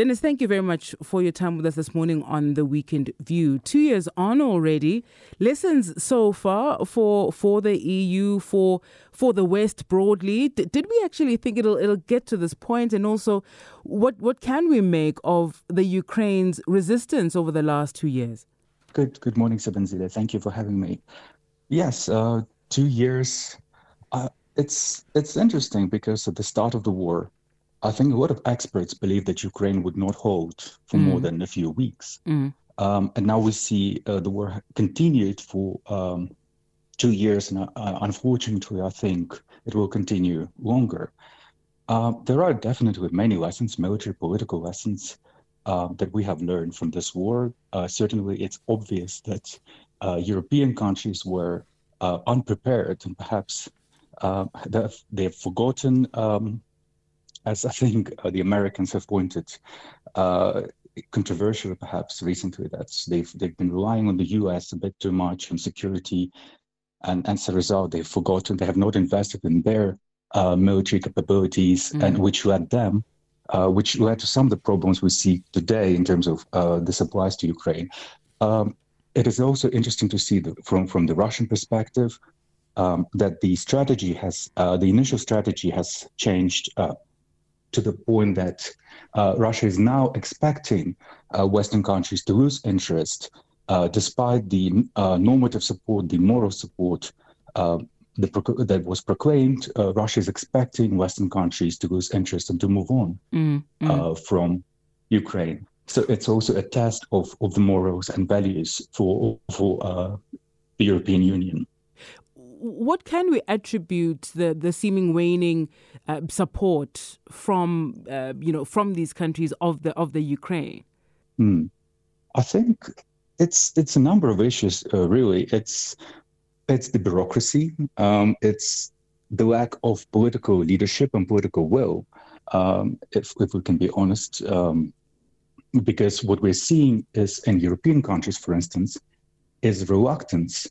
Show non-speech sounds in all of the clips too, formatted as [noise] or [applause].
Denys, thank you very much for your time with us this morning on the Weekend View. Two years on already. Lessons so far for for the EU, for for the West broadly. D- did we actually think it'll it'll get to this point? And also, what what can we make of the Ukraine's resistance over the last two years? Good good morning, Sebenzile. Thank you for having me. Yes, uh, two years. Uh, it's it's interesting because at the start of the war, I think a lot of experts believe that Ukraine would not hold for mm. more than a few weeks. Mm. Um, and now we see uh, the war continued for um, two years. And uh, unfortunately, I think it will continue longer. Uh, there are definitely many lessons, military political lessons, uh, that we have learned from this war. Uh, certainly, it's obvious that uh, European countries were unprepared and perhaps they've, they've forgotten um, as I think uh, the Americans have pointed, uh, controversial perhaps recently, that they've they've been relying on the U.S. a bit too much on security, and, and as a result, they've forgotten they have not invested in their uh, military capabilities, mm. and which led them, uh, which led to some of the problems we see today in terms of uh, the supplies to Ukraine. Um, it is also interesting to see the, from from the Russian perspective. Um, that the strategy has, uh, the initial strategy has changed to the point that uh, Russia is now expecting uh, Western countries to lose interest, uh, despite the uh, normative support, the moral support uh, the, that was proclaimed. Uh, Russia is expecting Western countries to lose interest and to move on mm, mm. from Ukraine. So it's also a test of, of the morals and values for for the European Union what can we attribute the, the seeming waning uh, support from uh, you know from these countries of the of the Ukraine? Hmm. I think it's it's a number of issues. Uh, really, it's it's the bureaucracy. Um, it's the lack of political leadership and political will. Um, if if we can be honest, um, because what we're seeing is in European countries, for instance, is reluctance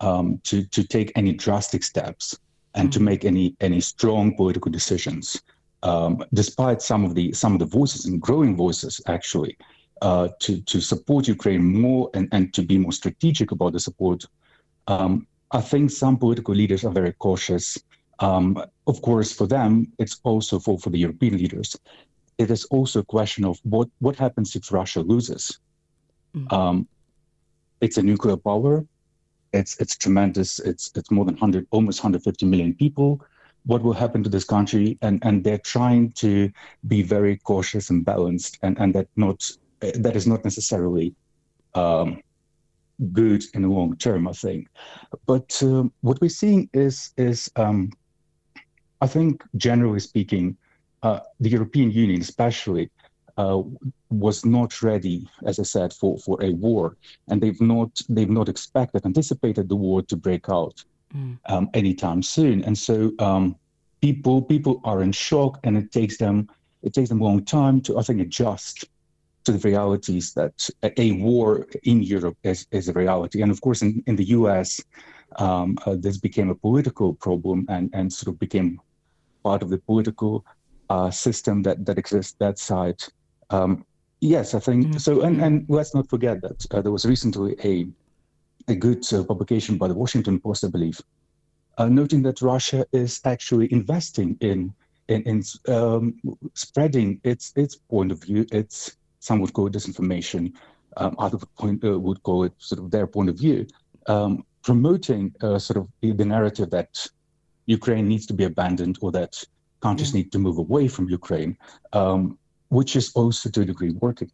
um, to to take any drastic steps and mm-hmm. to make any any strong political decisions, um, despite some of the some of the voices and growing voices actually uh, to to support Ukraine more and, and to be more strategic about the support. Um, I think some political leaders are very cautious. Um, of course, for them, it's also for, for the European leaders. It is also a question of what, what happens if Russia loses. Mm-hmm. it's a nuclear power it's it's tremendous. It's it's more than 100, almost 150 million people. What will happen to this country? And and they're trying to be very cautious and balanced, and and that not that is not necessarily um, good in the long term, I think. But um, what we're seeing is is um, I think generally speaking, uh, the European Union, especially, uh, was not ready, as I said, for, for a war, and they've not they've not expected, anticipated the war to break out mm. um, anytime soon, and so um, people people are in shock, and it takes them it takes them a long time to I think adjust to the realities that a, war in Europe is, is a reality, and of course in, in the U.S. Um, uh, this became a political problem and and sort of became part of the political uh, system that that exists that side um, yes, I think mm-hmm. so. And, and let's not forget that uh, there was recently a a good uh, publication by the Washington Post, I believe, uh, noting that Russia is actually investing in in, in um, spreading its its point of view. Its some would call it disinformation, um, others would, point, uh, would call it sort of their point of view, um, promoting uh, sort of the narrative that Ukraine needs to be abandoned or that countries mm. need to move away from Ukraine. Um, which is also to a degree working.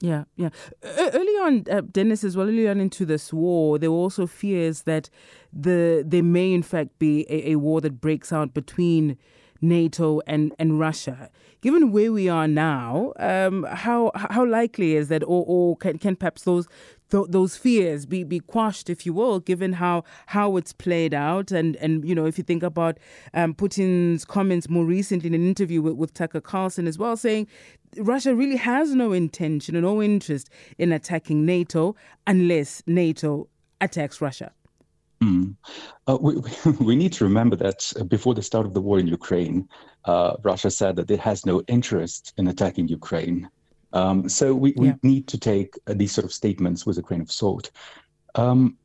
Yeah, yeah. Early on, uh, Denys, as well, early on into this war, there were also fears that the there may in fact be a, a war that breaks out between NATO and, and Russia. Given where we are now, um, how how likely is that, or, or can, can perhaps those th- those fears be, be quashed, if you will, given how how it's played out. And, and you know, if you think about um, Putin's comments more recently in an interview with, with Tucker Carlson as well, saying Russia really has no intention or no interest in attacking NATO unless NATO attacks Russia. Mm. Uh, we, [laughs] we need to remember that uh, before the start of the war in Ukraine, uh, Russia said that it has no interest in attacking Ukraine. Um, so we, we yeah. need to take uh, these sort of statements with a grain of salt. Um,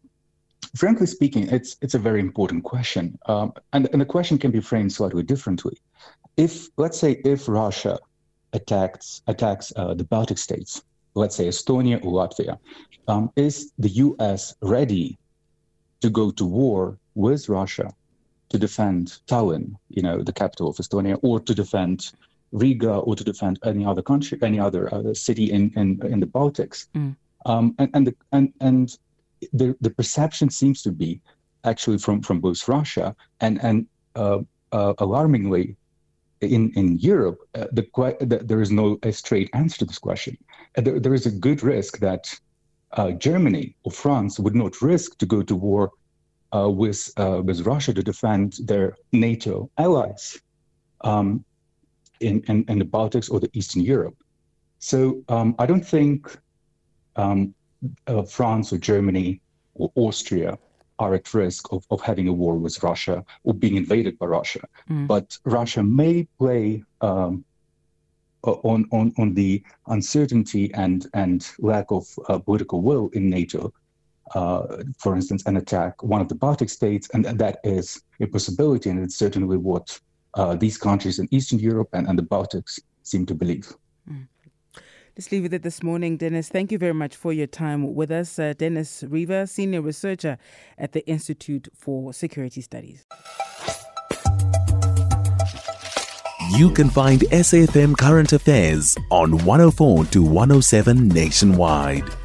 frankly speaking, it's it's a very important question, um, and and the question can be framed slightly differently. If let's say if Russia attacks attacks uh, the Baltic states, let's say Estonia or Latvia, um, is the U.S. ready to go to war with Russia to defend Tallinn, you know, the capital of Estonia, or to defend Riga or to defend any other country, any other uh, city in, in, in the Baltics. Mm. Um, and and, the, and and the the perception seems to be actually from from both Russia and and uh, uh, alarmingly in in Europe, uh, the, the, there is no a straight answer to this question. Uh, there, there is a good risk that uh, Germany or France would not risk to go to war with with Russia to defend their NATO allies. Um, in, in, in the Baltics or the Eastern Europe. So um, I don't think um, uh, France or Germany or Austria are at risk of, of having a war with Russia or being invaded by Russia. Mm. But Russia may play um, on, on, on the uncertainty and, and lack of uh, political will in NATO, uh, for instance, and attack one of the Baltic states. And that is a possibility. And it's certainly what uh, these countries in Eastern Europe and, and the Baltics seem to believe. Mm. Let's leave it at this morning, Denys. Thank you very much for your time with us. Uh, Denys Reva, Senior Researcher at the Institute for Security Studies. You can find SAFM Current Affairs on 104 to 107 nationwide.